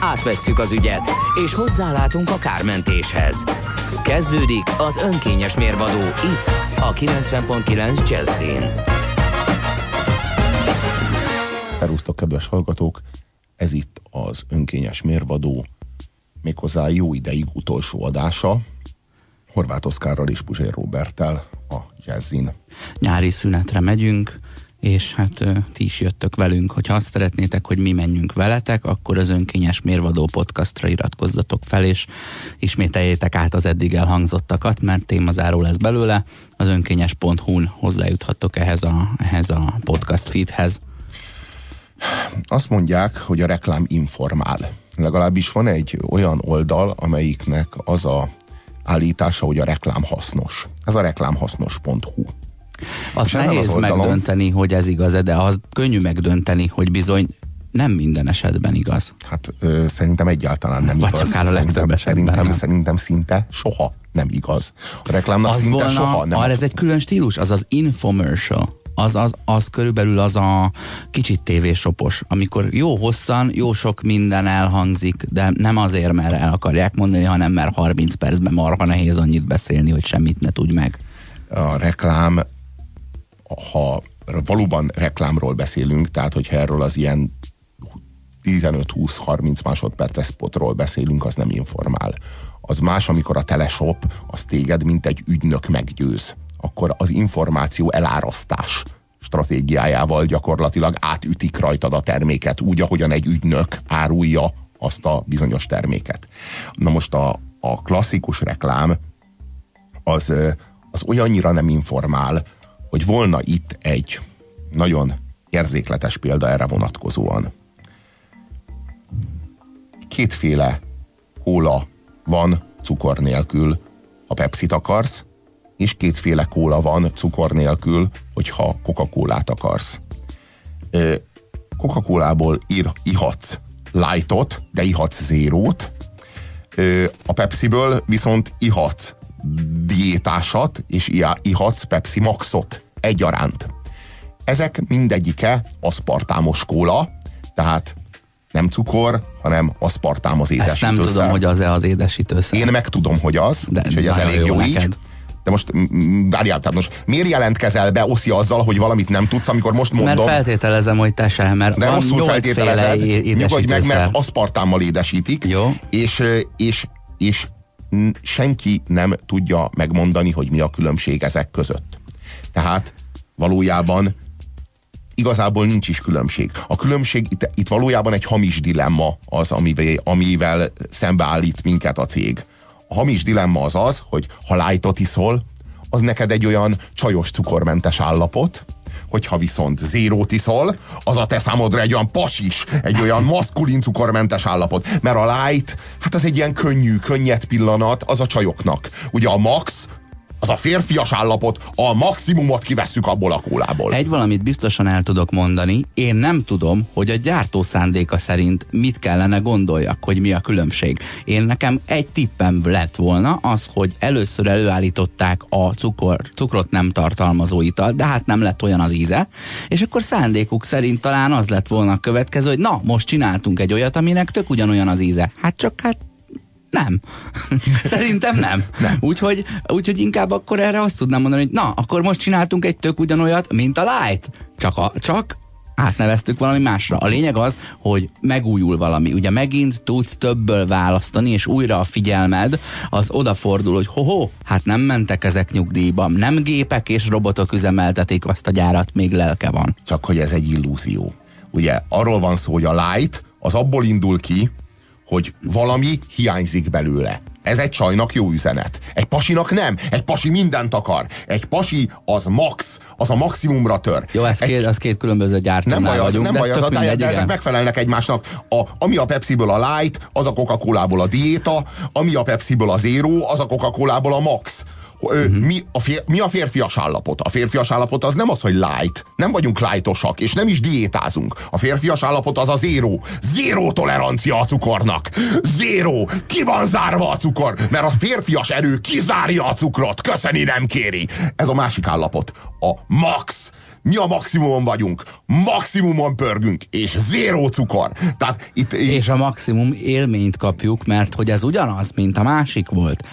Átvesszük az ügyet, és hozzálátunk a kármentéshez. Kezdődik az önkényes mérvadó itt, a 90.9 Jazzin. Szerusztok, kedves hallgatók! Ez itt az önkényes mérvadó, méghozzá jó ideig utolsó adása, Horváth Oszkárral és Puzsér Robertel a Jazzin. Nyári szünetre megyünk, és hát ti is jöttök velünk. Hogyha azt szeretnétek, hogy mi menjünk veletek, akkor az önkényes mérvadó podcastra iratkozzatok fel, és ismételjétek át az eddig elhangzottakat, mert témazáró lesz belőle. Az önkényes.hu-n hozzájuthattok ehhez a, ehhez a podcast feedhez. Azt mondják, hogy a reklám informál. Legalábbis van egy olyan oldal, amelyiknek az a állítása, hogy a reklám hasznos. Ez a reklámhasznos.hu. Azt nehéz az oldalon... megdönteni, hogy ez igaz de az könnyű megdönteni, hogy bizony nem minden esetben igaz. Hát ö, szerintem egyáltalán nem Vagy igaz. Csak a szerintem, szerintem, nem. szerintem szinte soha nem igaz. A reklámnak az szinte volna, soha nem. Ez egy külön stílus, az az infomercial az, az, az körülbelül az a kicsit tévésopos, amikor jó hosszan, jó sok minden elhangzik, de nem azért, mert el akarják mondani, hanem mert 30 percben marha nehéz annyit beszélni, hogy semmit ne tudj meg. A reklám ha valóban reklámról beszélünk, tehát hogyha erről az ilyen 15-20-30 másodperces spotról beszélünk, az nem informál. Az más, amikor a teleshop az téged, mint egy ügynök meggyőz. Akkor az információ elárasztás stratégiájával gyakorlatilag átütik rajtad a terméket, úgy, ahogyan egy ügynök árulja azt a bizonyos terméket. Na most a, a klasszikus reklám az, az olyannyira nem informál, hogy volna itt egy nagyon érzékletes példa erre vonatkozóan. Kétféle kóla van cukor nélkül, ha Pepsi-t akarsz, és kétféle kóla van cukor nélkül, hogyha Coca-Colát akarsz. Coca-Colából ihatsz lightot, de ihatsz zérót, a Pepsi-ből viszont ihatsz diétásat, és ihatsz Pepsi Maxot egyaránt. Ezek mindegyike aszpartámos kóla, tehát nem cukor, hanem aszpartám az édesítőszer. Ezt nem tudom, hogy az-e az édesítőszer. Én meg tudom, hogy az, De és hogy ez elég jó, jó így. De most várjál, tehát most miért jelentkezel be Oszi azzal, hogy valamit nem tudsz, amikor most mondom... Mert feltételezem, hogy te sem, mert De rosszul feltételezed, nyugodj meg, mert aszpartámmal édesítik, jó. És, és, és senki nem tudja megmondani, hogy mi a különbség ezek között. Tehát valójában igazából nincs is különbség. A különbség itt, itt valójában egy hamis dilemma az, amivel, amivel szembeállít minket a cég. A hamis dilemma az az, hogy ha lightot iszol, az neked egy olyan csajos cukormentes állapot, hogyha viszont zérót iszol, az a te számodra egy olyan pasis, egy olyan maszkulin cukormentes állapot. Mert a light, hát az egy ilyen könnyű, könnyed pillanat, az a csajoknak. Ugye a max, az a férfias állapot, a maximumot kivesszük abból a kólából. Egy valamit biztosan el tudok mondani, én nem tudom, hogy a gyártó szándéka szerint mit kellene gondoljak, hogy mi a különbség. Én nekem egy tippem lett volna az, hogy először előállították a cukor, cukrot nem tartalmazó ital, de hát nem lett olyan az íze, és akkor szándékuk szerint talán az lett volna a következő, hogy na, most csináltunk egy olyat, aminek tök ugyanolyan az íze. Hát csak hát nem. Szerintem nem. nem. Úgyhogy, úgyhogy inkább akkor erre azt tudnám mondani, hogy na, akkor most csináltunk egy tök ugyanolyat, mint a Light. Csak, a, csak átneveztük valami másra. A lényeg az, hogy megújul valami. Ugye megint tudsz többből választani, és újra a figyelmed az odafordul, hogy ho-ho, hát nem mentek ezek nyugdíjba, nem gépek és robotok üzemeltetik azt a gyárat, még lelke van. Csak hogy ez egy illúzió. Ugye arról van szó, hogy a light az abból indul ki, hogy valami hiányzik belőle. Ez egy csajnak jó üzenet. Egy pasinak nem. Egy pasi mindent akar. Egy pasi az max, az a maximumra tör. Jó, ez, egy, két, az két különböző gyártónál nem baj, az, vagyunk, nem baj, az mindegy, de ezek igen. megfelelnek egymásnak. A, ami a Pepsi-ből a Light, az a Coca-Cola-ból a Diéta, ami a Pepsi-ből a Zero, az a Coca-Cola-ból a Max. Mhm. mi, a fér, mi a férfias állapot? A férfias állapot az nem az, hogy light. Nem vagyunk lightosak, és nem is diétázunk. A férfias állapot az a zéró. Zéró tolerancia a cukornak. Zéró. Ki van zárva a cukor? Mert a férfias erő kizárja a cukrot. Köszöni nem kéri. Ez a másik állapot. A max. Mi a maximumon vagyunk. Maximumon pörgünk, és zéró cukor. Tehát itt, És a maximum élményt kapjuk, mert hogy ez ugyanaz, mint a másik volt.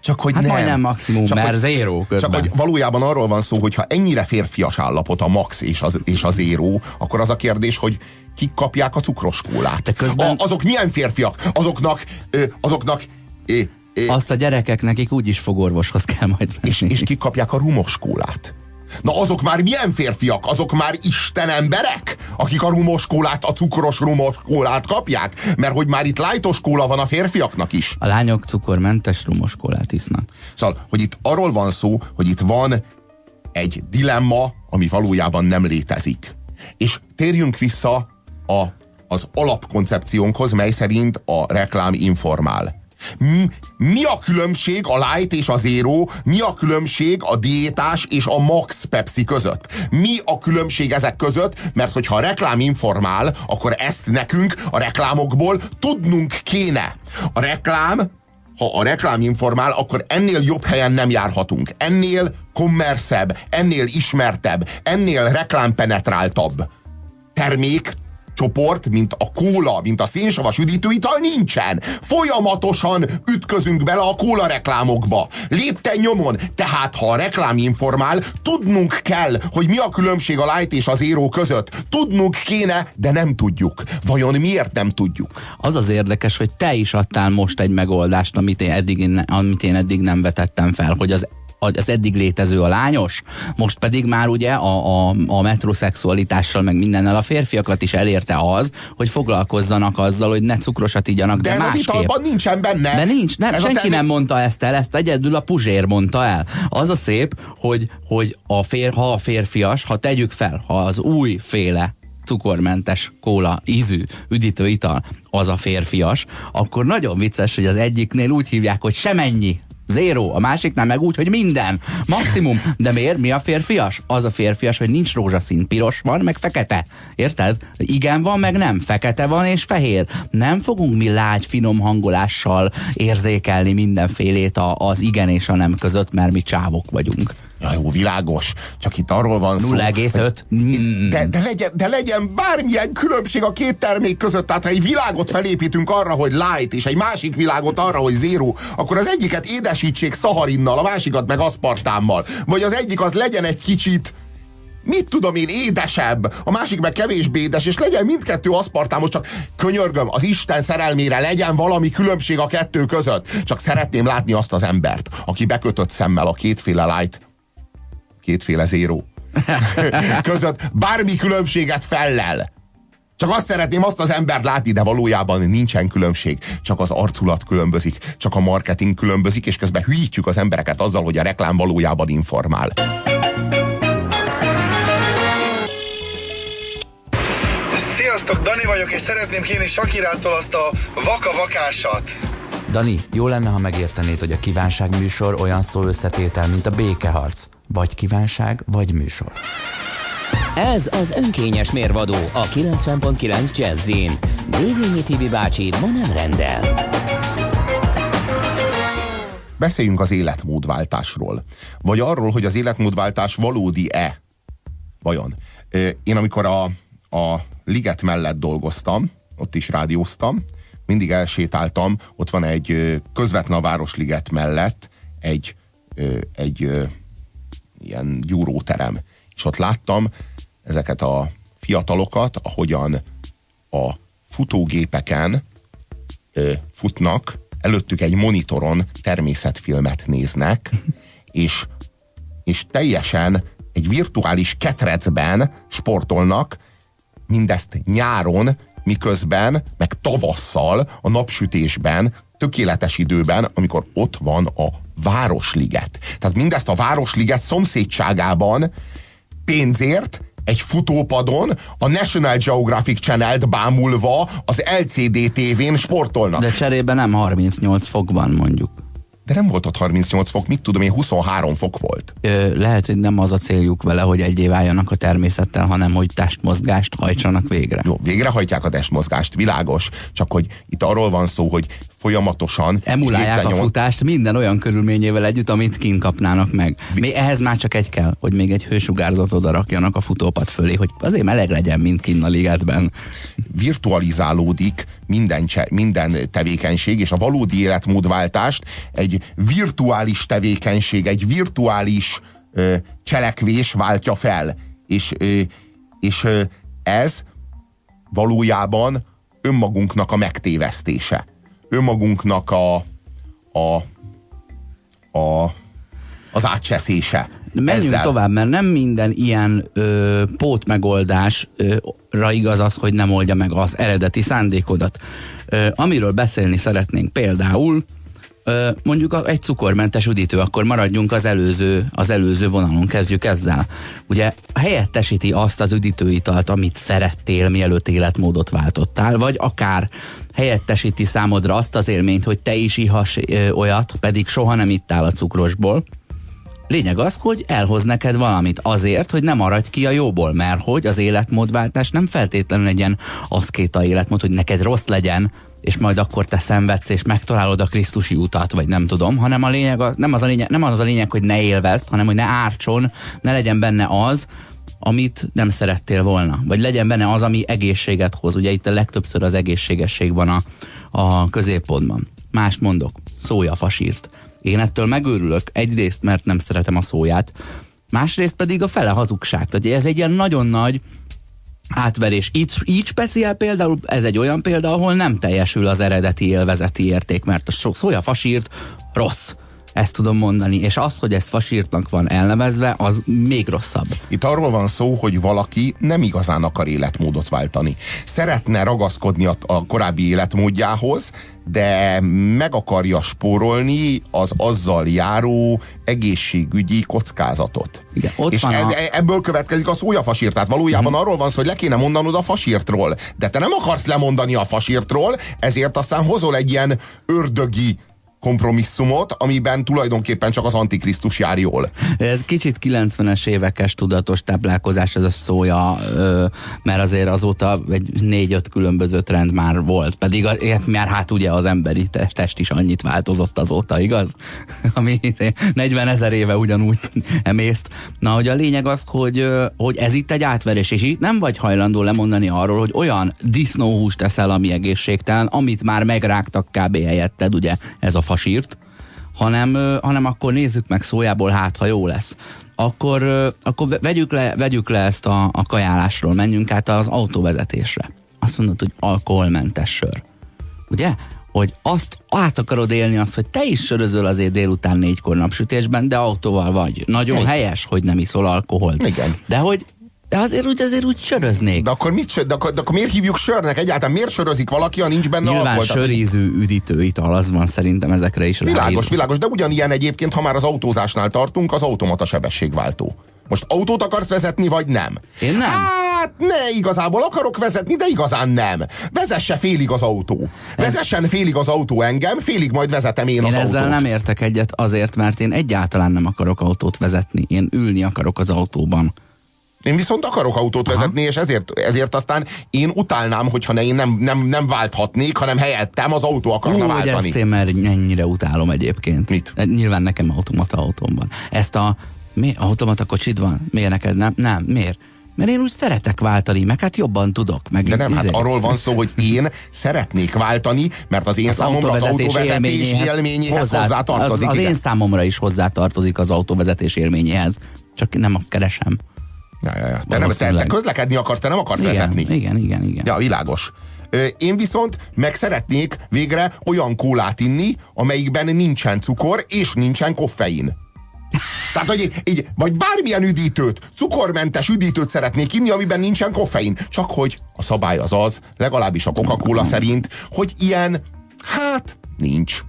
Csak hogy Hát nem. majdnem maximum, mert hogy, zéró Csak hogy valójában arról van szó, hogy ha ennyire férfias állapot a max és, az, és a zéró, akkor az a kérdés, hogy kik kapják a cukros kólát. Közben- a, azok milyen férfiak? Azoknak, ö, azoknak ö, ö, Azt a gyerekek nekik úgyis fogorvoshoz kell majd menni. és, és kik kapják a rumos kólát? Na azok már milyen férfiak? Azok már isten emberek? Akik a rumos kólát, a cukros rumos kólát kapják? Mert hogy már itt lájtos kóla van a férfiaknak is. A lányok cukormentes rumos kólát isznak. Szóval, hogy itt arról van szó, hogy itt van egy dilemma, ami valójában nem létezik. És térjünk vissza a, az alapkoncepciónkhoz, mely szerint a reklám informál. Mi a különbség a light és a zero, mi a különbség a diétás és a max Pepsi között? Mi a különbség ezek között? Mert hogyha a reklám informál, akkor ezt nekünk a reklámokból tudnunk kéne. A reklám ha a reklám informál, akkor ennél jobb helyen nem járhatunk. Ennél kommerszebb, ennél ismertebb, ennél reklámpenetráltabb termék csoport, mint a kóla, mint a szénsavas üdítőital nincsen. Folyamatosan ütközünk bele a kóla reklámokba. Lépten nyomon. Tehát, ha a reklám informál, tudnunk kell, hogy mi a különbség a light és az zero között. Tudnunk kéne, de nem tudjuk. Vajon miért nem tudjuk? Az az érdekes, hogy te is adtál most egy megoldást, amit én eddig, amit én eddig nem vetettem fel, hogy az az eddig létező a lányos, most pedig már ugye a, a, a metroszexualitással meg mindennel a férfiakat is elérte az, hogy foglalkozzanak azzal, hogy ne cukrosat igyanak, De, de, ez az másképp. italban nincsen benne. De nincs, nem, Ez senki termék- nem mondta ezt el, ezt egyedül a Puzsér mondta el. Az a szép, hogy, hogy a fér, ha a férfias, ha tegyük fel, ha az új féle cukormentes kóla ízű üdítő ital az a férfias, akkor nagyon vicces, hogy az egyiknél úgy hívják, hogy semennyi. Zéro, a másiknál meg úgy, hogy minden. Maximum. De miért? Mi a férfias? Az a férfias, hogy nincs rózsaszín, piros van, meg fekete. Érted? Igen van, meg nem. Fekete van és fehér. Nem fogunk mi lágy, finom hangolással érzékelni mindenfélét az igen és a nem között, mert mi csávok vagyunk. Ja, jó, világos. Csak itt arról van szó. 0,5. Mm. De, de, legyen, de legyen bármilyen különbség a két termék között. Tehát ha egy világot felépítünk arra, hogy light, és egy másik világot arra, hogy zero, akkor az egyiket édesítsék szaharinnal, a másikat meg aszpartámmal. Vagy az egyik az legyen egy kicsit mit tudom én, édesebb, a másik meg kevésbé édes, és legyen mindkettő aszpartámos, csak könyörgöm, az Isten szerelmére legyen valami különbség a kettő között. Csak szeretném látni azt az embert, aki bekötött szemmel a kétféle light, kétféle zero között bármi különbséget fellel. Csak azt szeretném azt az embert látni, de valójában nincsen különbség. Csak az arculat különbözik, csak a marketing különbözik, és közben hülyítjük az embereket azzal, hogy a reklám valójában informál. Sziasztok, Dani vagyok, és szeretném kérni Sakirától azt a vaka-vakásat. Dani, jó lenne, ha megértenéd, hogy a kívánság műsor olyan szó összetétel, mint a békeharc. Vagy kívánság, vagy műsor. Ez az önkényes mérvadó a 90.9 Jazzin. Dévényi Tibi bácsi ma nem rendel. Beszéljünk az életmódváltásról. Vagy arról, hogy az életmódváltás valódi-e. Vajon? Én amikor a, a liget mellett dolgoztam, ott is rádióztam, mindig elsétáltam, ott van egy közvetlen a Városliget mellett egy, egy ilyen gyúróterem. És ott láttam ezeket a fiatalokat, ahogyan a futógépeken ö, futnak, előttük egy monitoron természetfilmet néznek, és, és teljesen egy virtuális ketrecben sportolnak, mindezt nyáron, miközben, meg tavasszal, a napsütésben tökéletes időben, amikor ott van a Városliget. Tehát mindezt a Városliget szomszédságában pénzért egy futópadon a National Geographic Channel-t bámulva az LCD TV-n sportolnak. De cserébe nem 38 fok van mondjuk. De nem volt ott 38 fok, mit tudom én, 23 fok volt. Ö, lehet, hogy nem az a céljuk vele, hogy egyé váljanak a természettel, hanem hogy testmozgást hajtsanak végre. Jó, végrehajtják a testmozgást, világos, csak hogy itt arról van szó, hogy folyamatosan Emulálják a nyom- futást minden olyan körülményével együtt, amit kint kapnának meg. Mi ehhez már csak egy kell, hogy még egy hősugárzatot oda rakjanak a futópad fölé, hogy azért meleg legyen, mint kinn a ligetben. virtualizálódik minden, minden tevékenység, és a valódi életmódváltást egy virtuális tevékenység, egy virtuális ö, cselekvés váltja fel. És, ö, és ö, ez valójában önmagunknak a megtévesztése. Önmagunknak a, a, a az átcseszése. Menjünk Ezzel. tovább, mert nem minden ilyen ö, pótmegoldásra igaz az, hogy nem oldja meg az eredeti szándékodat. Ö, amiről beszélni szeretnénk például, ö, mondjuk a, egy cukormentes üdítő, akkor maradjunk az előző, az előző vonalon, kezdjük ezzel. Ugye helyettesíti azt az üdítőitalt, amit szerettél, mielőtt életmódot váltottál, vagy akár helyettesíti számodra azt az élményt, hogy te is ihass ö, olyat, pedig soha nem ittál a cukrosból, Lényeg az, hogy elhoz neked valamit azért, hogy nem maradj ki a jóból, mert hogy az életmódváltás nem feltétlenül legyen aszkéta életmód, hogy neked rossz legyen, és majd akkor te szenvedsz, és megtalálod a Krisztusi utat, vagy nem tudom, hanem a lényeg, nem, az a lényeg, nem az a lényeg, hogy ne élvezd, hanem hogy ne ártson, ne legyen benne az, amit nem szerettél volna. Vagy legyen benne az, ami egészséget hoz. Ugye itt a legtöbbször az egészségesség van a, a középpontban. Mást mondok, szója fasírt. Én ettől megőrülök, egyrészt, mert nem szeretem a szóját, másrészt pedig a fele hazugság. Tehát ez egy ilyen nagyon nagy átverés. Így, így speciál például, ez egy olyan példa, ahol nem teljesül az eredeti élvezeti érték, mert a szója fasírt rossz. Ezt tudom mondani, és az, hogy ez fasírtnak van elnevezve, az még rosszabb. Itt arról van szó, hogy valaki nem igazán akar életmódot váltani. Szeretne ragaszkodni a, a korábbi életmódjához, de meg akarja spórolni az azzal járó egészségügyi kockázatot. Igen, ott és van ez, a- ebből következik a szójafasírt. Tehát valójában Mhm. arról van szó, hogy le kéne mondanod a fasírtról. De te nem akarsz lemondani a fasírtról, ezért aztán hozol egy ilyen ördögi kompromisszumot, amiben tulajdonképpen csak az antikrisztus jár jól. Ez kicsit 90-es évekes tudatos táplálkozás ez a szója, mert azért azóta egy négy-öt különböző trend már volt, pedig az, mert hát ugye az emberi test, is annyit változott azóta, igaz? Ami izé 40 ezer éve ugyanúgy emészt. Na, hogy a lényeg az, hogy, hogy ez itt egy átverés, és itt nem vagy hajlandó lemondani arról, hogy olyan disznóhúst teszel, ami egészségtelen, amit már megrágtak kb. helyetted, ugye ez a fasírt, hanem, hanem akkor nézzük meg szójából, hát ha jó lesz. Akkor, akkor ve- vegyük le, vegyük le ezt a, a kajálásról, menjünk át az autóvezetésre. Azt mondod, hogy alkoholmentes sör. Ugye? Hogy azt át akarod élni azt, hogy te is sörözöl azért délután négykor napsütésben, de autóval vagy. Nagyon Igen. helyes, hogy nem iszol alkoholt. Igen. De hogy de azért úgy, azért úgy söröznék. De akkor, mit, de, akkor, de akkor miért hívjuk sörnek? Egyáltalán miért sörözik valaki, ha nincs benne Nyilván alkohol? Sörízű üdítőital, az van szerintem ezekre is Világos, ráírva. világos, de ugyanilyen egyébként, ha már az autózásnál tartunk, az automata sebességváltó. Most autót akarsz vezetni, vagy nem? Én nem. Hát ne, igazából akarok vezetni, de igazán nem. Vezesse félig az autó. Vezessen félig az autó engem, félig majd vezetem én, Én az ezzel autót. nem értek egyet azért, mert én egyáltalán nem akarok autót vezetni. Én ülni akarok az autóban. Én viszont akarok autót vezetni, és ezért, ezért aztán én utálnám, hogyha ne, én nem, nem, nem válthatnék, hanem helyettem az autó akarna Úgy, váltani. ezt én már ennyire utálom egyébként. Mit? Nyilván nekem automata autóm van. Ezt a... Mi? Automata kocsid van? Miért neked nem? Nem. Miért? Mert én úgy szeretek váltani, meg hát jobban tudok. Meg De nem, hát izé- arról van szó, hogy én szeretnék váltani, mert az én számomra az autóvezetés élményéhez hozzátartozik. Az, az igen. én számomra is hozzátartozik az autóvezetés élményéhez. Csak nem azt keresem. Ja, ja, ja. Te, nem, te, te közlekedni akarsz, te nem akarsz Igen, vezetni. igen, igen, igen. Ja, világos. Én viszont meg szeretnék végre olyan kólát inni, amelyikben nincsen cukor és nincsen koffein. Tehát, hogy így, így, vagy bármilyen üdítőt, cukormentes üdítőt szeretnék inni, amiben nincsen koffein. Csak hogy a szabály az az, legalábbis a Coca-Cola szerint, hogy ilyen, hát Nincs.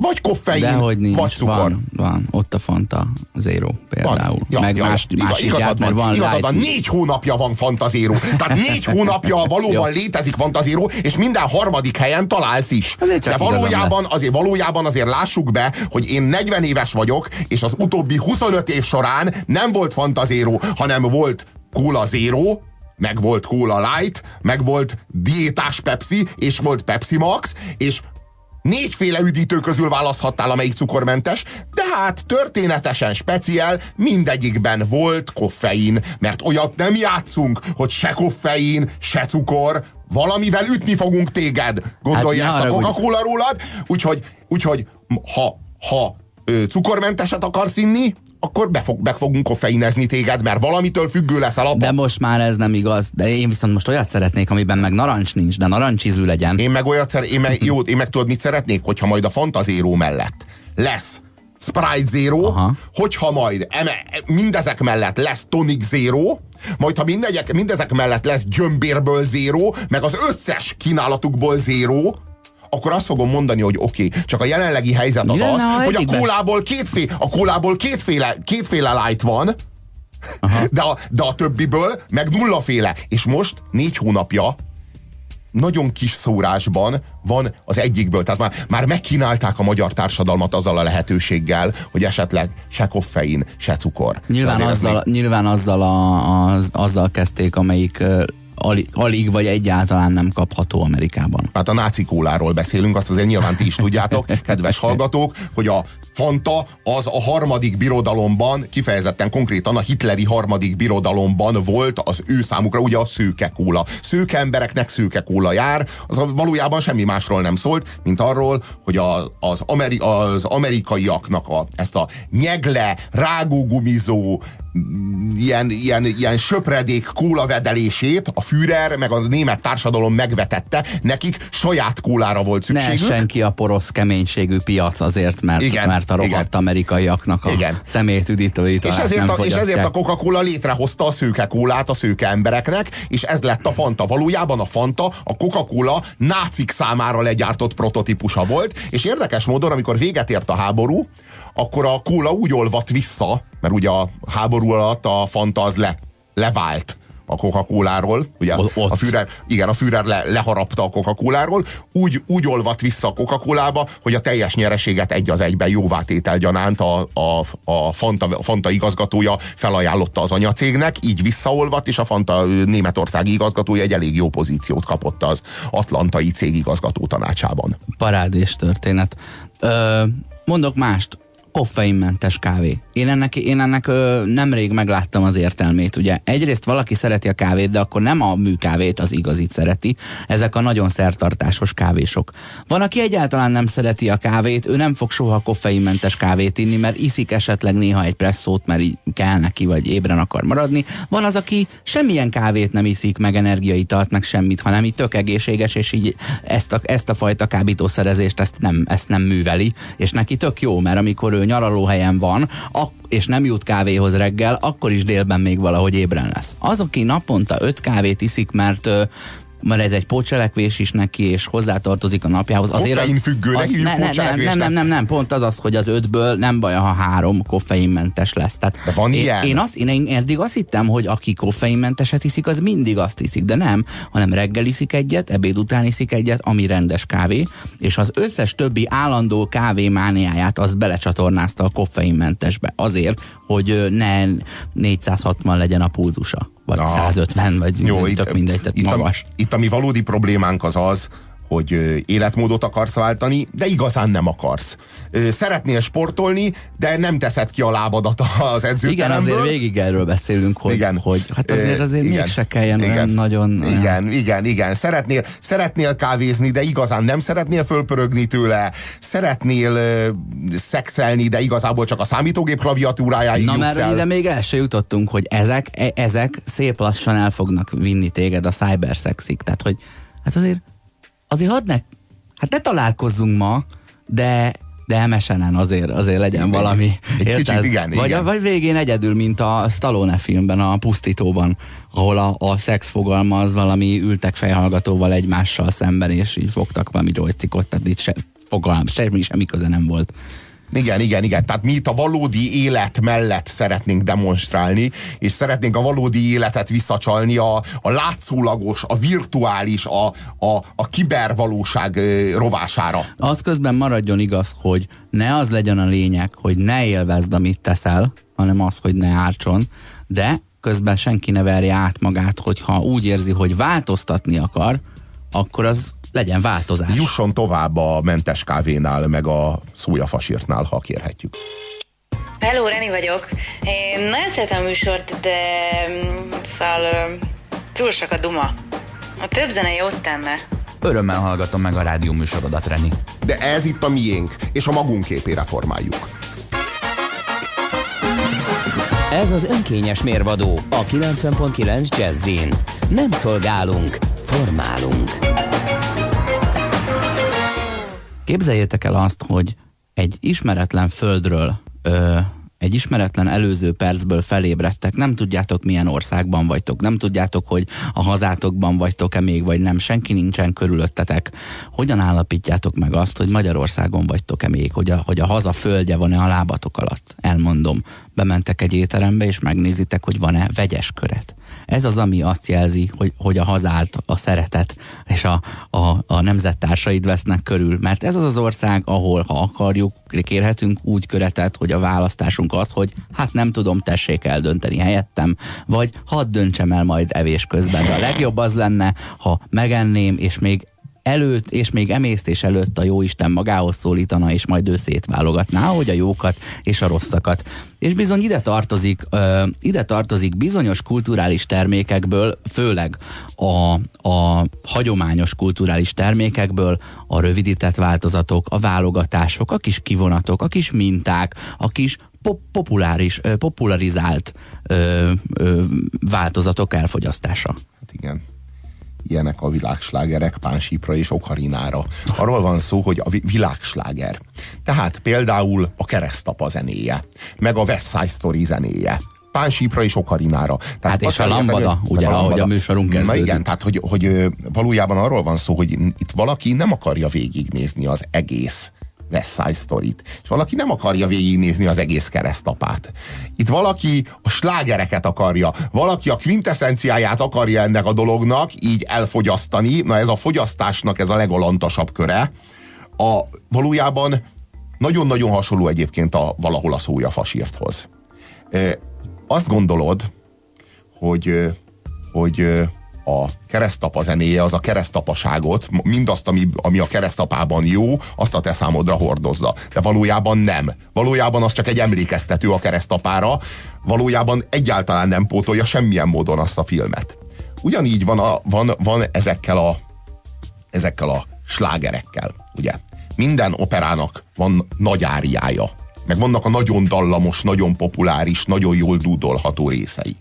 Vagy koffein, De hogy nincs, vagy cukor. van, van, ott a Fanta Zero például. Ja, Meg ja, más, ja, más igazad van, van igazad van, négy hónapja van Fantazéró. Tehát négy hónapja valóban létezik Fantazéró, és minden harmadik helyen találsz is. Azért De valójában azért, valójában azért lássuk be, hogy én 40 éves vagyok, és az utóbbi 25 év során nem volt Fantazéró, hanem volt Cola Zero, meg volt Cola Light, meg volt diétás Pepsi, és volt Pepsi Max, és Négyféle üdítő közül választhattál, amelyik cukormentes, de hát történetesen speciál, mindegyikben volt koffein, mert olyat nem játszunk, hogy se koffein, se cukor, valamivel ütni fogunk téged. Gondolja Hát ezt a. Coca-Cola rólad, úgyhogy, úgyhogy ha, ha cukormenteset akarsz inni, akkor be, fog, be fogunk koffeinezni téged, mert valamitől függő leszel apa. De most már ez nem igaz. De én viszont most olyat szeretnék, amiben meg narancs nincs, de narancsízű legyen. Én meg olyat szer- én meg, jó, én meg tudod, mit szeretnék, hogyha majd a Fanta Zero mellett lesz Sprite Zero, Aha. hogyha majd eme, mindezek mellett lesz Tonic Zero, majd ha mindegyek, mindezek mellett lesz gyömbérből Zero, meg az összes kínálatukból Zero, akkor azt fogom mondani, hogy oké, okay, csak a jelenlegi helyzet az az, hogy a kólából, kétfé, a kólából kétféle, kétféle light van, de a, de a többiből meg nullaféle. És most négy hónapja nagyon kis szórásban van az egyikből. Tehát már, már megkínálták a magyar társadalmat azzal a lehetőséggel, hogy esetleg se koffein, se cukor. Nyilván azzal, nyilván azzal, a, az, azzal kezdték, amelyik alig, alig vagy egyáltalán nem kapható Amerikában. Hát a náci kóláról beszélünk, azt azért nyilván ti is tudjátok, kedves hallgatók, hogy a Fanta az a harmadik birodalomban, kifejezetten konkrétan a hitleri harmadik birodalomban volt az ő számukra ugye a szőke kóla. Szőke embereknek szőke kóla jár, az valójában semmi másról nem szólt, mint arról, hogy a, az, ameri, az amerikaiaknak a, ezt a nyegle, rágógumizó, ilyen, ilyen, ilyen söpredék kólavedelését a Führer meg a német társadalom megvetette, nekik saját kólára volt Ne szükségük. essen ki a porosz keménységű piac azért, mert, Igen, mert a rohadt igen. amerikaiaknak a Igen. szemét üdítőit És ezért, a, és ezért a Coca-Cola létrehozta a szőke kólát a szőke embereknek, és ez lett a Fanta. Valójában a Fanta a Coca-Cola nácik számára legyártott prototípusa volt, és érdekes módon, amikor véget ért a háború, akkor a kóla úgy olvadt vissza, mert ugye a háború alatt a Fanta az le, levált a Coca-Coláról, ugye O- ott. a Führer, igen, a Führer le, leharapta a Coca-Coláról, úgy, úgy olvadt vissza a Coca-Colába, hogy a teljes nyereséget egy az egyben jóvátétel gyanánt a, a, a Fanta, Fanta igazgatója felajánlotta az anyacégnek, így visszaolvadt, és a Fanta németországi igazgatója egy elég jó pozíciót kapott az atlantai cég igazgató tanácsában. parádés történet. Ö, mondok mást. Koffeinmentes kávé. Én ennek, én ennek ö, nemrég megláttam az értelmét. Ugye egyrészt valaki szereti a kávét, de akkor nem a műkávét, az igazit szereti. Ezek a nagyon szertartásos kávésok. Van, aki egyáltalán nem szereti a kávét, ő nem fog soha koffeinmentes kávét inni, mert iszik esetleg néha egy presszót, mert így kell neki, vagy ébren akar maradni. Van az, aki semmilyen kávét nem iszik, meg energiaitalt, meg semmit, hanem így tök egészséges, és így ezt a, ezt a fajta kábítószerezést ezt nem, ezt nem műveli, és neki tök jó, mert amikor ő nyaralóhelyen van, és nem jut kávéhoz reggel, akkor is délben még valahogy ébren lesz. Az, aki naponta öt kávét iszik, mert mert ez egy pótcselekvés is neki, és hozzátartozik a napjához. Azért az, Koffeinfüggőnek az, ne, ne, nem, nem, nem, nem, nem, pont az az, hogy az ötből nem baj, ha három koffeinmentes lesz. Tehát De van én, ilyen? Én, azt, én, én eddig azt hittem, hogy aki koffeinmenteset iszik, az mindig azt iszik, de nem, hanem reggel iszik egyet, ebéd után iszik egyet, ami rendes kávé, és az összes többi állandó kávémániáját azt belecsatornázta a koffeinmentesbe azért, hogy ne 460 legyen a pulzusa, vagy Aha. 150, vagy Jó, tök mindegy, tehát itt, magas. A, itt a mi valódi problémánk az az, hogy életmódot akarsz váltani, de igazán nem akarsz. Szeretnél sportolni, de nem teszed ki a lábadat az Igen, edzőteremből. azért végig erről beszélünk, hogy, Igen. hogy hát azért, azért igen. mégse kelljen Igen. nagyon... olyan- Igen, igen, igen. Szeretnél, szeretnél kávézni, de igazán nem szeretnél fölpörögni tőle. Szeretnél szexelni, de igazából csak a számítógép klaviatúrájáig Na mert el. ide még el se jutottunk, hogy ezek, e- ezek szép lassan el fognak vinni téged a cyberszexig. Tehát, hogy hát azért, azért hadd ne, hát ne találkozzunk ma, de de MSN-en azért, azért legyen valami. Egy kicsit érted? igen, vagy, igen. vagy végén egyedül, mint a Stallone filmben, a Pusztítóban, ahol a, a szex fogalma az valami ültek fejhallgatóval egymással szemben, és így fogtak valami joystickot, tehát itt se, fogalm, semmi, semmi köze nem volt. Igen, igen, igen. Tehát mi itt a valódi élet mellett szeretnénk demonstrálni, és szeretnénk a valódi életet visszacsalni a, a látszólagos, a virtuális, a, a, a kibervalóság rovására. Az közben maradjon igaz, hogy ne az legyen a lényeg, hogy ne élvezd, amit teszel, hanem az, hogy ne ártson, de közben senki ne verje át magát, hogyha úgy érzi, hogy változtatni akar, akkor az legyen változás. Jusson tovább a mentes kávénál, meg a szójafasírtnál, ha kérhetjük. Hello, Reni vagyok. Én nagyon szeretem a műsort, de mm, szóval túl sok a duma. A több zene jót tenne. Örömmel hallgatom meg a rádió műsorodat, Reni. De ez itt a miénk, és a magunk képére formáljuk. Ez az önkényes mérvadó a 90.9 Jazzin. Nem szolgálunk, formálunk. Képzeljétek el azt, hogy egy ismeretlen földről, ö, egy ismeretlen előző percből felébredtek, nem tudjátok milyen országban vagytok, nem tudjátok, hogy a hazátokban vagytok-e még, vagy nem, senki nincsen körülöttetek. Hogyan állapítjátok meg azt, hogy Magyarországon vagytok-e még, hogy a, hogy a haza földje van-e a lábatok alatt? Elmondom, bementek egy étterembe, és megnézitek, hogy van-e vegyes köret. Ez az, ami azt jelzi, hogy, hogy a hazád, a szeretet és a, a, a nemzettársaid vesznek körül. Mert ez az az ország, ahol, ha akarjuk, kérhetünk úgy köretet, hogy a választásunk az, hogy hát nem tudom, tessék eldönteni helyettem, vagy hadd döntsem el majd evés közben. De a legjobb az lenne, ha megenném, és még előtt, és még emésztés előtt a jóisten magához szólítana, és majd ő szétválogatná, hogy a jókat és a rosszakat. És bizony ide tartozik, ö, ide tartozik bizonyos kulturális termékekből, főleg a, a hagyományos kulturális termékekből a rövidített változatok, a válogatások, a kis kivonatok, a kis minták, a kis pop- populáris, popularizált ö, ö, változatok elfogyasztása. Hát igen. Ilyenek a világslágerek Pánsípra és Okarinára. Arról van szó, hogy a vi- világsláger. Tehát például a keresztapa zenéje, meg a West Side Story zenéje. Pánsípra és Okarinára. Tehát Hát és a lambada, ugye, meg ahogy a műsorunk Na kezdődik. igen, tehát hogy, hogy valójában arról van szó, hogy itt valaki nem akarja végignézni az egész West Side Story-t. És valaki nem akarja végignézni az egész keresztapát. Itt valaki a slágereket akarja, valaki a quintessenciáját akarja ennek a dolognak így elfogyasztani. Na ez a fogyasztásnak ez a legalantasabb köre. A, valójában nagyon-nagyon hasonló egyébként a valahol a szója fasírthoz. Azt gondolod, hogy, hogy a keresztapa zenéje az a keresztapaságot, mindazt, ami, ami a keresztapában jó, azt a te számodra hordozza. De valójában nem. Valójában az csak egy emlékeztető a keresztapára, valójában egyáltalán nem pótolja semmilyen módon azt a filmet. Ugyanígy van, a, van, van ezekkel a ezekkel a slágerekkel, ugye? Minden operának van nagy áriája, meg vannak a nagyon dallamos, nagyon populáris, nagyon jól dúdolható részei.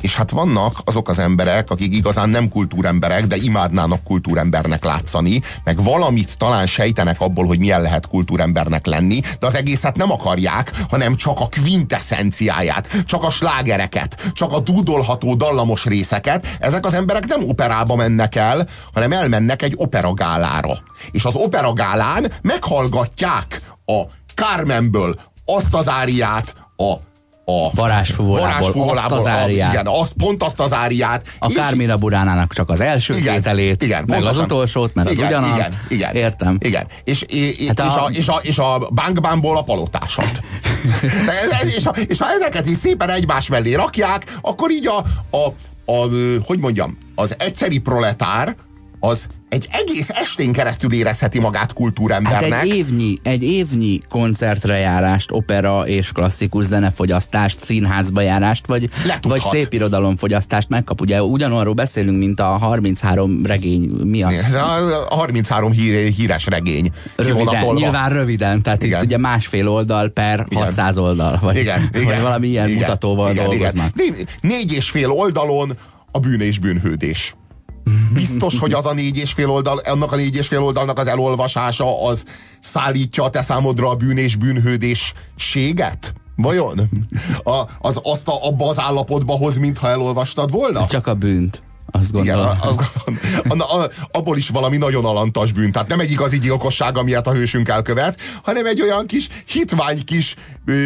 És hát vannak azok az emberek, akik igazán nem kultúremberek, de imádnának kultúrembernek látszani, meg valamit talán sejtenek abból, hogy milyen lehet kultúrembernek lenni, de az egészet nem akarják, hanem csak a quintessenciáját, csak a slágereket, csak a dúdolható dallamos részeket. Ezek az emberek nem operába mennek el, hanem elmennek egy operagálára. És az operagálán meghallgatják a Carmenből azt az áriát, a a Varázsfuvolából azt az áriát. Igen, az, pont azt az áriát. A és- Kármina Buránának csak az első igen, tételét, igen, meg pontosan. az utolsót, mert igen, az ugyanaz. Igen, igen, Értem. Igen. És, és, Hát és, a- a, és, a, és a bankbámból a palotásat. Ez, és, a, és ha ezeket is szépen egymás mellé rakják, akkor így a, a, a, hogy mondjam, az egyszeri proletár az egy egész estén keresztül érezheti magát Hát kultúrembernek. egy évnyi, egy évnyi koncertre járást, opera és klasszikus zenefogyasztást, színházba járást, vagy, Letudhat. vagy szép irodalomfogyasztást megkap. Ugye ugyanarról beszélünk, mint a 33 regény miatt. A 33 hír, híres regény. Röviden, nyilván röviden, tehát Igen. itt ugye másfél oldal per Igen. 600 oldal, vagy, igen, igen, vagy valami ilyen igen, mutatóval igen, dolgoznak. Igen. Né- Négy és fél oldalon a bűn és bűnhődés. Biztos, hogy az a négy és fél oldal, annak a négy és fél oldalnak az elolvasása az szállítja a te számodra a bűn és bűnhődésséget? Vajon? A, az azt a, abba az állapotba hoz, mintha elolvastad volna? Csak a bűnt. Azt gondolom. Igen, a, a, a, abból is valami nagyon alantas bűn. Tehát nem egy igazi gyilkosság, amilyet a hősünk elkövet, hanem egy olyan kis hitvány kis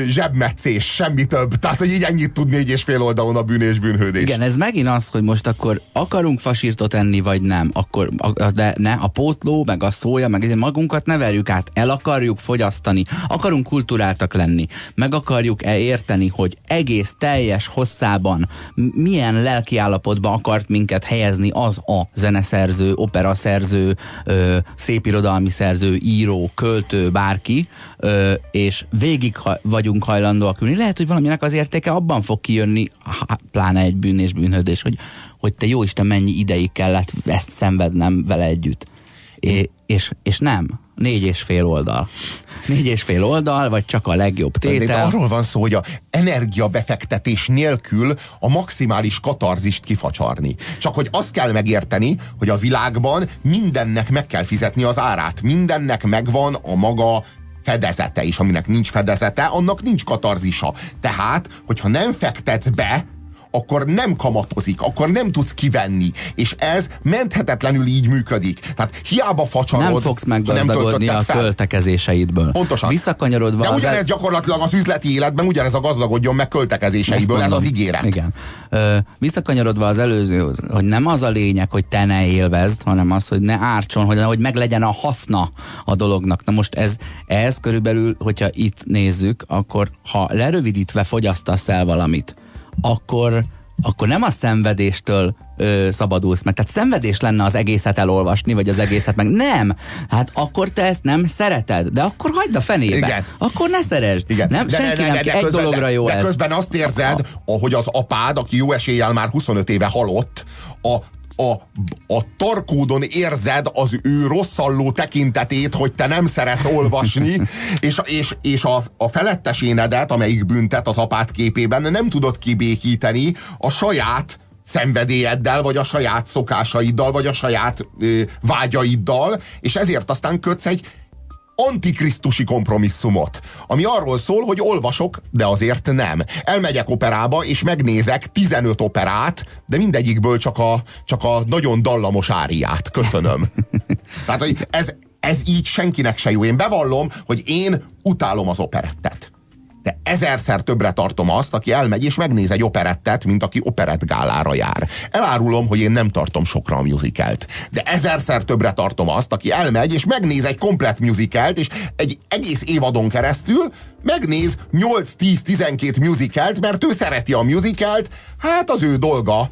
zsebmetszés, semmi több. Tehát, hogy így ennyit tud négy és fél oldalon a bűn és bűnhődés. Igen, ez megint az, hogy most akkor akarunk fasírtot enni, vagy nem. Akkor, de ne, a pótló, meg a szója, meg magunkat ne verjük át. El akarjuk fogyasztani, akarunk kulturáltak lenni, meg akarjuk-e érteni, hogy egész teljes hosszában milyen lelkiállapotban akart minket helyezni az a zeneszerző, operaszerző, ö, szépirodalmi szerző, író, költő, bárki, ö, és végig ha, vagyunk hajlandóak ülni. Lehet, hogy valaminek az értéke abban fog kijönni, pláne egy bűn és bűnhődés, hogy, hogy te jó Isten, mennyi ideig kellett ezt szenvednem vele együtt. É, és, és nem négy és fél oldal. Négy és fél oldal, vagy csak a legjobb tétel. De arról van szó, hogy a energiabefektetés nélkül a maximális katarzist kifacsarni. Csak hogy azt kell megérteni, hogy a világban mindennek meg kell fizetni az árát. Mindennek megvan a maga fedezete, és aminek nincs fedezete, annak nincs katarzisa. Tehát, hogyha nem fektetsz be, akkor nem kamatozik, akkor nem tudsz kivenni. És ez menthetetlenül így működik. Tehát hiába facsarod, Nem fogsz meggazdagodni a fel. költekezéseidből. Pontosan. Visszakanyarodva... De ugyanez el... gyakorlatilag az üzleti életben, ugyanez a gazdagodjon meg költekezéseiből, ez az ígéret. Igen. Ö, visszakanyarodva az előző, hogy nem az a lényeg, hogy te ne élvezd, hanem az, hogy ne ártson, hogy, hogy meg legyen a haszna a dolognak. Na most ez, ez körülbelül, hogyha itt nézzük, akkor ha lerövidítve fogyasztasz el valamit, akkor, akkor nem a szenvedéstől ö, szabadulsz meg. Tehát szenvedés lenne az egészet elolvasni, vagy az egészet meg. Nem! Hát akkor te ezt nem szereted, de akkor hagyd a fenébe. Igen. Akkor ne szeresd. Igen. Nem, de, senki ne, ne, nem de, egy közben, dologra jó de, de ez. közben azt érzed, ahogy az apád, aki jó eséllyel már 25 éve halott, a a, a tarkódon érzed az ő rosszalló tekintetét, hogy te nem szeretsz olvasni, és, és, és a, a felettesénedet, amelyik büntet az apát képében, nem tudod kibékíteni a saját szenvedélyeddel, vagy a saját szokásaiddal, vagy a saját ö, vágyaiddal, és ezért aztán kötsz egy antikrisztusi kompromisszumot, ami arról szól, hogy olvasok, de azért nem. Elmegyek operába, és megnézek 15 operát, de mindegyikből csak a, csak a nagyon dallamos áriát. Köszönöm. Tehát, hogy ez, ez így senkinek se jó. Én bevallom, hogy én utálom az operettet de ezerszer többre tartom azt, aki elmegy és megnéz egy operettet, mint aki operettgálára jár. Elárulom, hogy én nem tartom sokra a musicalt, de ezerszer többre tartom azt, aki elmegy és megnéz egy komplet musicalt, és egy egész évadon keresztül megnéz 8-10-12 musicalt, mert ő szereti a musicalt, hát az ő dolga,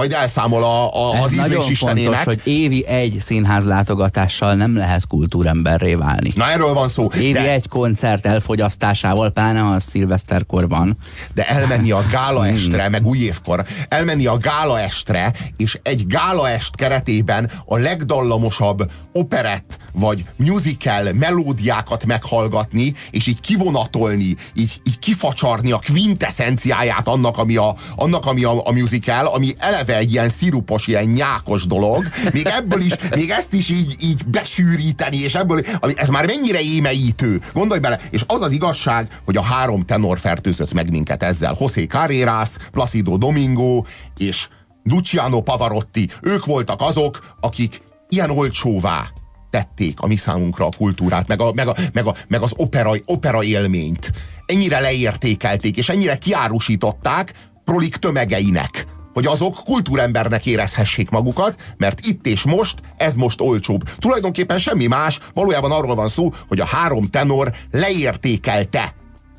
majd elszámol a, a, az ízlés istenének. fontos, hogy évi egy színház látogatással nem lehet kultúremberré válni. Na erről van szó. Évi de... egy koncert elfogyasztásával, pláne a szilveszterkor van. De elmenni a gála hmm. estre, meg új évkor, elmenni a gála estre, és egy gála est keretében a legdallamosabb operett, vagy musical melódiákat meghallgatni, és így kivonatolni, így, így kifacsarni a quintessenciáját annak, ami a, annak, ami a, a musical, ami ele eleve egy ilyen szirupos, ilyen nyákos dolog, még ebből is, még ezt is így, így besűríteni, és ebből, ez már mennyire émeítő. Gondolj bele, és az az igazság, hogy a három tenor fertőzött meg minket ezzel. José Carreras, Placido Domingo és Luciano Pavarotti. Ők voltak azok, akik ilyen olcsóvá tették a mi számunkra a kultúrát, meg, a, meg, a, meg, a, meg az opera, opera élményt. Ennyire leértékelték, és ennyire kiárusították prolik tömegeinek hogy azok kultúrembernek érezhessék magukat, mert itt és most ez most olcsóbb. Tulajdonképpen semmi más, valójában arról van szó, hogy a három tenor leértékelte,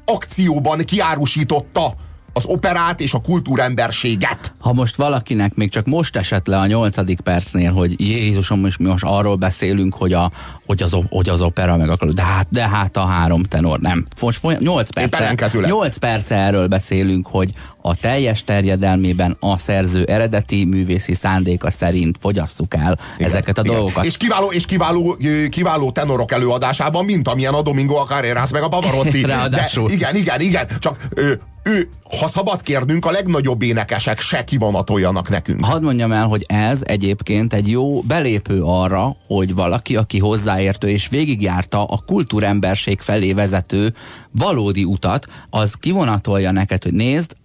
akcióban kiárusította az operát és a kultúremberséget. Ha most valakinek még csak most esett le a nyolcadik percnél, hogy Jézusom, most mi most arról beszélünk, hogy, a, hogy, az, hogy az opera meg akar, de hát, de hát a három tenor, nem. Most 8 perc, 8 perc erről beszélünk, hogy a teljes terjedelmében a szerző eredeti művészi szándéka szerint fogyasszuk el igen, ezeket a igen. dolgokat. És kiváló, és kiváló, kiváló tenorok előadásában, mint amilyen a Domingo a Carreras meg a Pavarotti. Ráadásul. De igen, igen, igen, csak ő, ő, ha szabad kérnünk, a legnagyobb énekesek se kivonatoljanak nekünk. Hadd mondjam el, hogy ez egyébként egy jó belépő arra, hogy valaki, aki hozzáértő és végigjárta a kultúremberség felé vezető valódi utat, az kivonatolja neked, hogy nézd,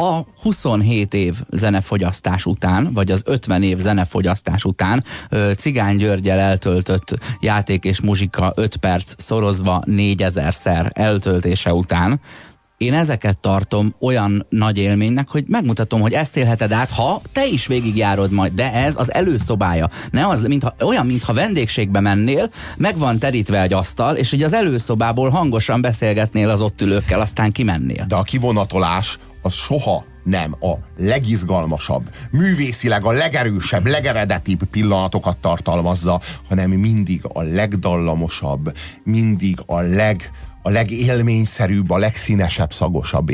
a 27 év zenefogyasztás után, vagy az 50 év zenefogyasztás után Cigány Györgyel eltöltött játék és muzsika 5 perc szorozva 4000-szer eltöltése után én ezeket tartom olyan nagy élménynek, hogy megmutatom, hogy ezt élheted át, ha te is végigjárod majd, de ez az előszobája. Ne az, mintha, olyan, mintha vendégségbe mennél, meg van terítve egy asztal, és hogy az előszobából hangosan beszélgetnél az ott ülőkkel, aztán kimennél. De a kivonatolás az soha nem a legizgalmasabb, művészileg a legerősebb, legeredetibb pillanatokat tartalmazza, hanem mindig a legdallamosabb, mindig a leg, a legélményszerűbb, a legszínesebb, szagosabb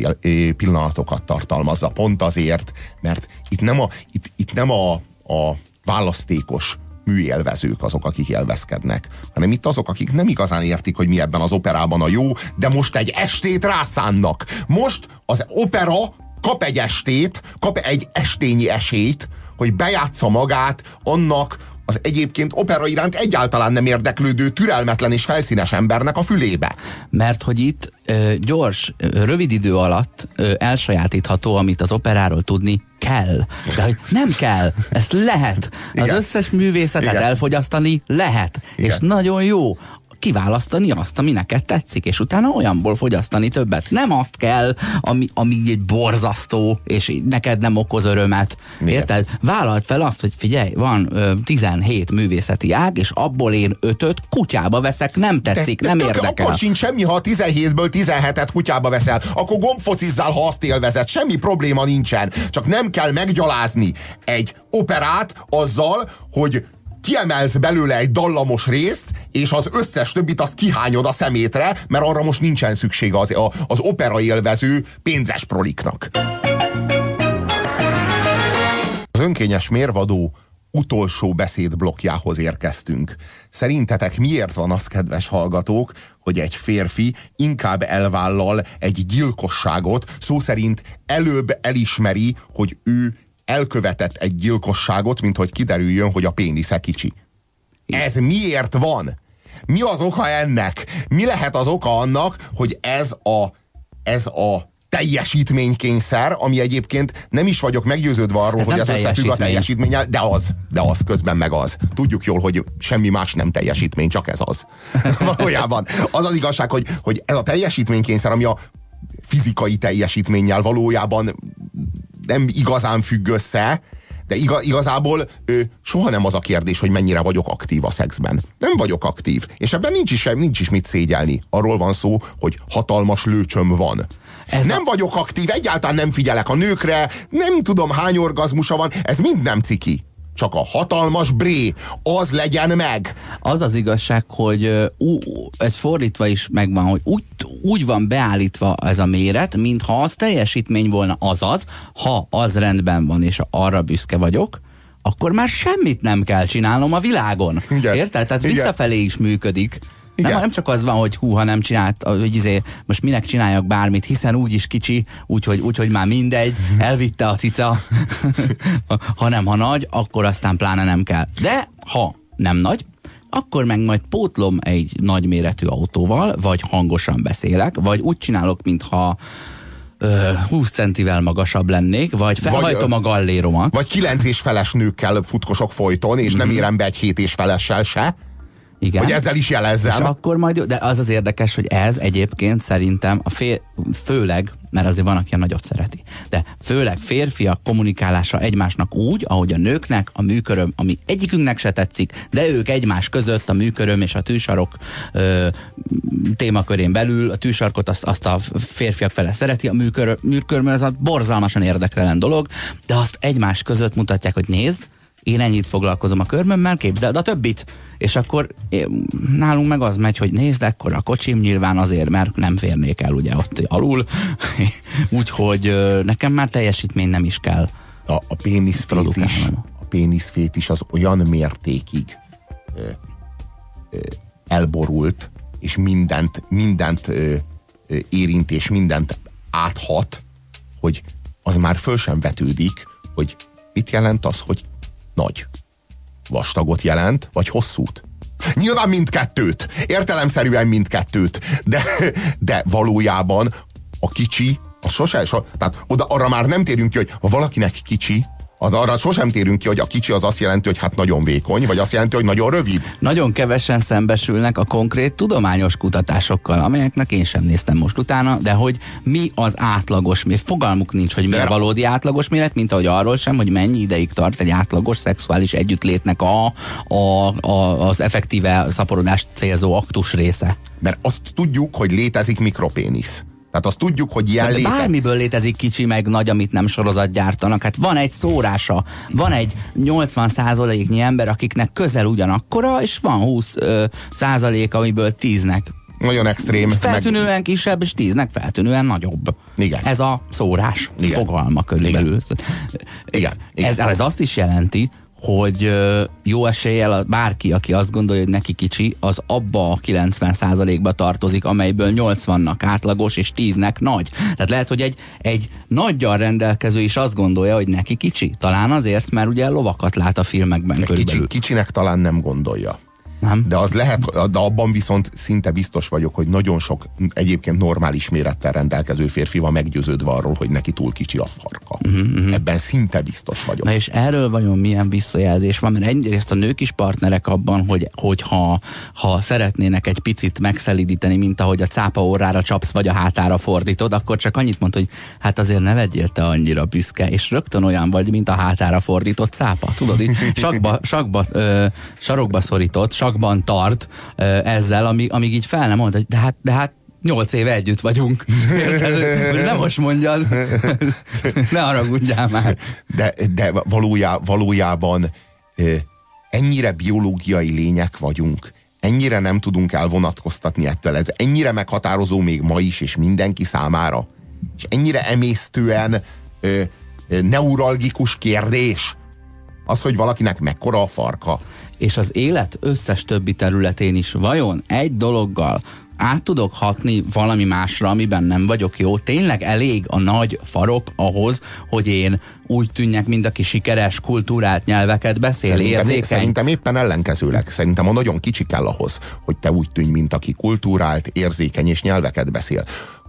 pillanatokat tartalmazza. Pont azért, mert itt nem a, itt, itt nem a, a választékos műélvezők azok, akik élvezkednek, hanem itt azok, akik nem igazán értik, hogy mi ebben az operában a jó, de most egy estét rászánnak. Most az opera kap egy estét, kap egy estényi esélyt, hogy bejátsza magát annak az egyébként opera iránt egyáltalán nem érdeklődő, türelmetlen és felszínes embernek a fülébe. Mert hogy itt ö, gyors, rövid idő alatt ö, elsajátítható, amit az operáról tudni kell. De hogy nem kell, ezt lehet. Az Igen. összes művészetet Igen. elfogyasztani lehet. Igen. És nagyon jó kiválasztani azt, ami neked tetszik, és utána olyanból fogyasztani többet. Nem azt kell, ami, ami egy borzasztó, és neked nem okoz örömet. Igen. Érted? Vállalt fel azt, hogy figyelj, van ö, 17 művészeti ág, és abból én ötöt kutyába veszek, nem tetszik, nem tök- érdekel. Akkor sincs semmi, ha a 17-ből 17-et kutyába veszel. Akkor gombfocizzál, ha azt élvezed. Semmi probléma nincsen. Csak nem kell meggyalázni egy operát azzal, hogy kiemelsz belőle egy dallamos részt, és az összes többit azt kihányod a szemétre, mert arra most nincsen szüksége az, a- az opera élvező pénzes proliknak. Az önkényes mérvadó utolsó beszédblokkjához érkeztünk. Szerintetek miért van az, kedves hallgatók, hogy egy férfi inkább elvállal egy gyilkosságot, szó szerint előbb elismeri, hogy ő elkövetett egy gyilkosságot, mint hogy kiderüljön, hogy a pénisze kicsi. Ez miért van? Mi az oka ennek? Mi lehet az oka annak, hogy ez a, ez a teljesítménykényszer, ami egyébként nem is vagyok meggyőződve arról, Ez hogy ez összefügg a teljesítménnyel, de az, de az közben meg az. Tudjuk jól, hogy semmi más nem teljesítmény, csak ez az. Valójában. Az az igazság, hogy, hogy ez a teljesítménykényszer, ami a fizikai teljesítménnyel valójában nem igazán függ össze, de iga, igazából ö, soha nem az a kérdés, hogy mennyire vagyok aktív a szexben. Nem vagyok aktív, és ebben nincs is, nincs is mit szégyelni. Arról van szó, hogy hatalmas lőcsöm van. Ez Ez nem a- vagyok aktív, egyáltalán nem figyelek a nőkre, nem tudom hány orgazmusa van, ez mind nem ciki. Csak a hatalmas bré, az legyen meg. Az az igazság, hogy ú, ez fordítva is megvan, hogy úgy, úgy van beállítva ez a méret, mintha az teljesítmény volna azaz, ha az rendben van, és arra büszke vagyok, akkor már semmit nem kell csinálnom a világon. Igen. Érted? Tehát Igen. visszafelé is működik. Igen. Nem, nem csak az van, hogy hú, ha nem csinált, hogy izé, most minek csináljak bármit, hiszen úgy is kicsi, úgyhogy úgy, hogy már mindegy, elvitte a cica, ha nem, ha nagy, akkor aztán pláne nem kell. De ha nem nagy, akkor meg majd pótlom egy nagyméretű autóval, vagy hangosan beszélek, vagy úgy csinálok, mintha ö, 20 centivel magasabb lennék, vagy felhajtom ö, a galléromat. Vagy kilenc és feles nőkkel futkosok folyton, és nem érem be egy hét és felessel se, Igen. hogy ezzel is És jelezzem. akkor majd, jó, de az az érdekes, hogy ez egyébként szerintem a fér, főleg, mert azért van, aki nagyot szereti, de főleg férfiak kommunikálása egymásnak úgy, ahogy a nőknek a műköröm, ami egyikünknek se tetszik, de ők egymás között a műköröm és a tűsarok ö, témakörén belül, a tűsarkot azt, azt a férfiak fele szereti, a műköröm, műköröm az a borzalmasan érdektelen dolog, de azt egymás között mutatják, hogy nézd, én ennyit foglalkozom a körmömmel, képzeld a többit. És akkor nálunk meg az megy, hogy nézd, akkor a kocsim nyilván azért, mert nem férnék el ugye ott alul. Úgyhogy nekem már teljesítmény nem is kell. A, a péniszfét is, a péniszfét is az olyan mértékig ö, ö, elborult, és mindent, mindent ö, ö, érint, és mindent áthat, hogy az már föl sem vetődik, hogy mit jelent az, hogy nagy. Vastagot jelent, vagy hosszút? Nyilván mindkettőt, értelemszerűen mindkettőt, de, de valójában a kicsi Az sose, so, tehát oda, arra már nem térünk ki, hogy ha valakinek kicsi, az arra sosem térünk ki, hogy a kicsi az azt jelenti, hogy hát nagyon vékony, vagy azt jelenti, hogy nagyon rövid. Nagyon kevesen szembesülnek a konkrét tudományos kutatásokkal, amelyeknek én sem néztem most utána, de hogy mi az átlagos méret. Fogalmuk nincs, hogy mi a valódi átlagos méret, mint ahogy arról sem, hogy mennyi ideig tart egy átlagos szexuális együttlétnek a, a, a, az effektíve szaporodást célzó aktus része. Mert azt tudjuk, hogy létezik mikropénisz. Tehát azt tudjuk, hogy ilyen léte... Bármiből létezik kicsi meg nagy, amit nem sorozat gyártanak. Hát van egy szórása, van egy 80 százaléknyi ember, akiknek közel ugyanakkora, és van 20 ö, százalék, amiből 10-nek nagyon extrém. Feltűnően meg... kisebb, és tíznek feltűnően nagyobb. Igen. Ez a szórás Igen. fogalma körülbelül. Igen. Igen. Ez, ez azt is jelenti, hogy jó eséllyel bárki, aki azt gondolja, hogy neki kicsi, az abba a 90%-ba tartozik, amelyből 80-nak átlagos és 10-nek nagy. Tehát lehet, hogy egy, egy nagyjal rendelkező is azt gondolja, hogy neki kicsi. Talán azért, mert ugye lovakat lát a filmekben Kicsi, kicsinek talán nem gondolja. Nem? De az lehet, de abban viszont szinte biztos vagyok, hogy nagyon sok egyébként normális mérettel rendelkező férfi van meggyőződve arról, hogy neki túl kicsi a farka. Uh-huh, Ebben szinte biztos vagyok. Na és erről vajon milyen visszajelzés van? Mert egyrészt a nők is partnerek abban, hogy, hogy ha, szeretnének egy picit megszelidíteni, mint ahogy a cápa órára csapsz, vagy a hátára fordítod, akkor csak annyit mond, hogy hát azért ne legyél te annyira büszke, és rögtön olyan vagy, mint a hátára fordított cápa. Tudod, így sakba, sakba, ö, sarokba szorított, sakban tart ezzel, amíg, amíg így fel nem mond, hogy de hát, de hát nyolc éve együtt vagyunk. Érted? Nem most mondjad. ne haragudjál már. De, de valójá, valójában ennyire biológiai lények vagyunk, ennyire nem tudunk elvonatkoztatni ettől. Ez ennyire meghatározó még ma is, és mindenki számára. És ennyire emésztően ö, ö, neuralgikus kérdés, az, hogy valakinek mekkora a farka. És az élet összes többi területén is vajon egy dologgal át tudok hatni valami másra, amiben nem vagyok jó? Tényleg elég a nagy farok ahhoz, hogy én úgy tűnjek, mint aki sikeres, kultúrált nyelveket beszél, szerintem, érzékeny? Szerintem éppen ellenkezőleg. Szerintem a nagyon kicsi kell ahhoz, hogy te úgy tűnj, mint aki kultúrált, érzékeny és nyelveket beszél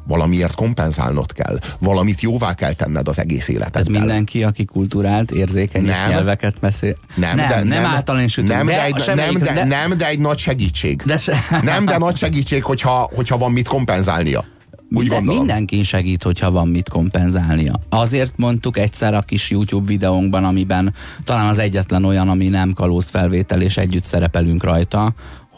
valamiért kompenzálnod kell, valamit jóvá kell tenned az egész életedben. Ez mindenki, aki kultúrált, érzékeny nem, és nyelveket beszél. Nem, nem, de, nem, nem. Nem, de, egy, nem, de, de, nem, de egy nagy segítség. De se... Nem, de nagy segítség, hogyha, hogyha van mit kompenzálnia. Úgy De mindenki segít, hogyha van mit kompenzálnia. Azért mondtuk egyszer a kis YouTube videónkban, amiben talán az egyetlen olyan, ami nem kalóz felvétel, és együtt szerepelünk rajta,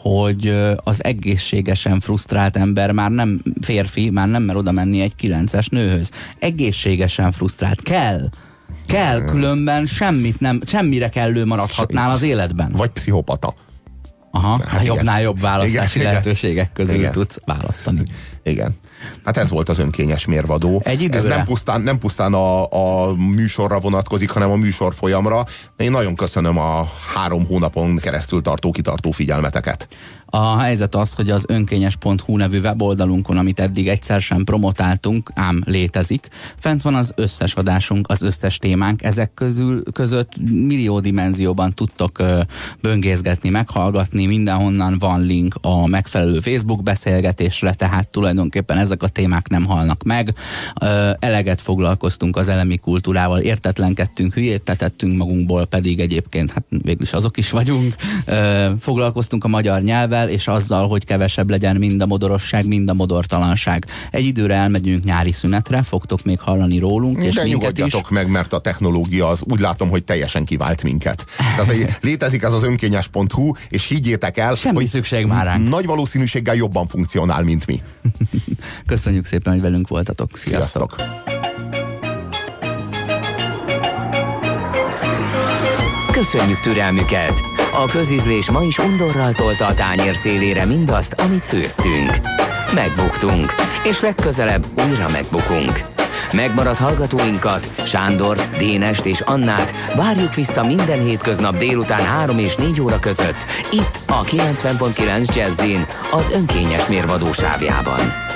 hogy az egészségesen frusztrált ember már nem férfi, már nem mer oda menni egy kilences nőhöz. Egészségesen frusztrált. Kell. Kell, különben semmit nem, semmire kellő maradhatnál az életben. Vagy pszichopata. Aha, hát jobbnál jobb választási igen, lehetőségek közül igen. tudsz választani. Igen. Hát ez volt az önkényes mérvadó. Egy időre. Ez nem pusztán, nem pusztán a, a műsorra vonatkozik, hanem a műsor folyamra. Én nagyon köszönöm a három hónapon keresztül tartó kitartó figyelmeteket. A helyzet az, hogy az önkényes.hu nevű weboldalunkon, amit eddig egyszer sem promotáltunk, ám létezik, fent van az összes adásunk, az összes témánk, ezek közül között millió dimenzióban tudtok ö, böngészgetni, meghallgatni, mindenhonnan van link a megfelelő Facebook beszélgetésre, tehát tulajdonképpen ezek a témák nem halnak meg. Ö, eleget foglalkoztunk az elemi kultúrával, értetlenkedtünk, hülyétetettünk magunkból, pedig egyébként hát végül is azok is vagyunk. Ö, foglalkoztunk a magyar nyelvvel, idővel, és azzal, hogy kevesebb legyen mind a modorosság, mind a modortalanság. Egy időre elmegyünk nyári szünetre, fogtok még hallani rólunk. És De nyugodjatok is. meg, mert a technológia az úgy látom, hogy teljesen kivált minket. Tehát létezik ez az önkényes.hu, és higgyétek el, Semmi hogy szükség már ránk. nagy valószínűséggel jobban funkcionál, mint mi. Köszönjük szépen, hogy velünk voltatok. Sziasztok! Sziasztok. Köszönjük türelmüket! A közizlés ma is undorral tolta a tányér szélére mindazt, amit főztünk. Megbuktunk, és legközelebb újra megbukunk. Megmaradt hallgatóinkat, Sándort, Dénest és Annát várjuk vissza minden hétköznap délután 3 és 4 óra között, itt a 90.9 Jazzin, az önkényes mérvadósávjában.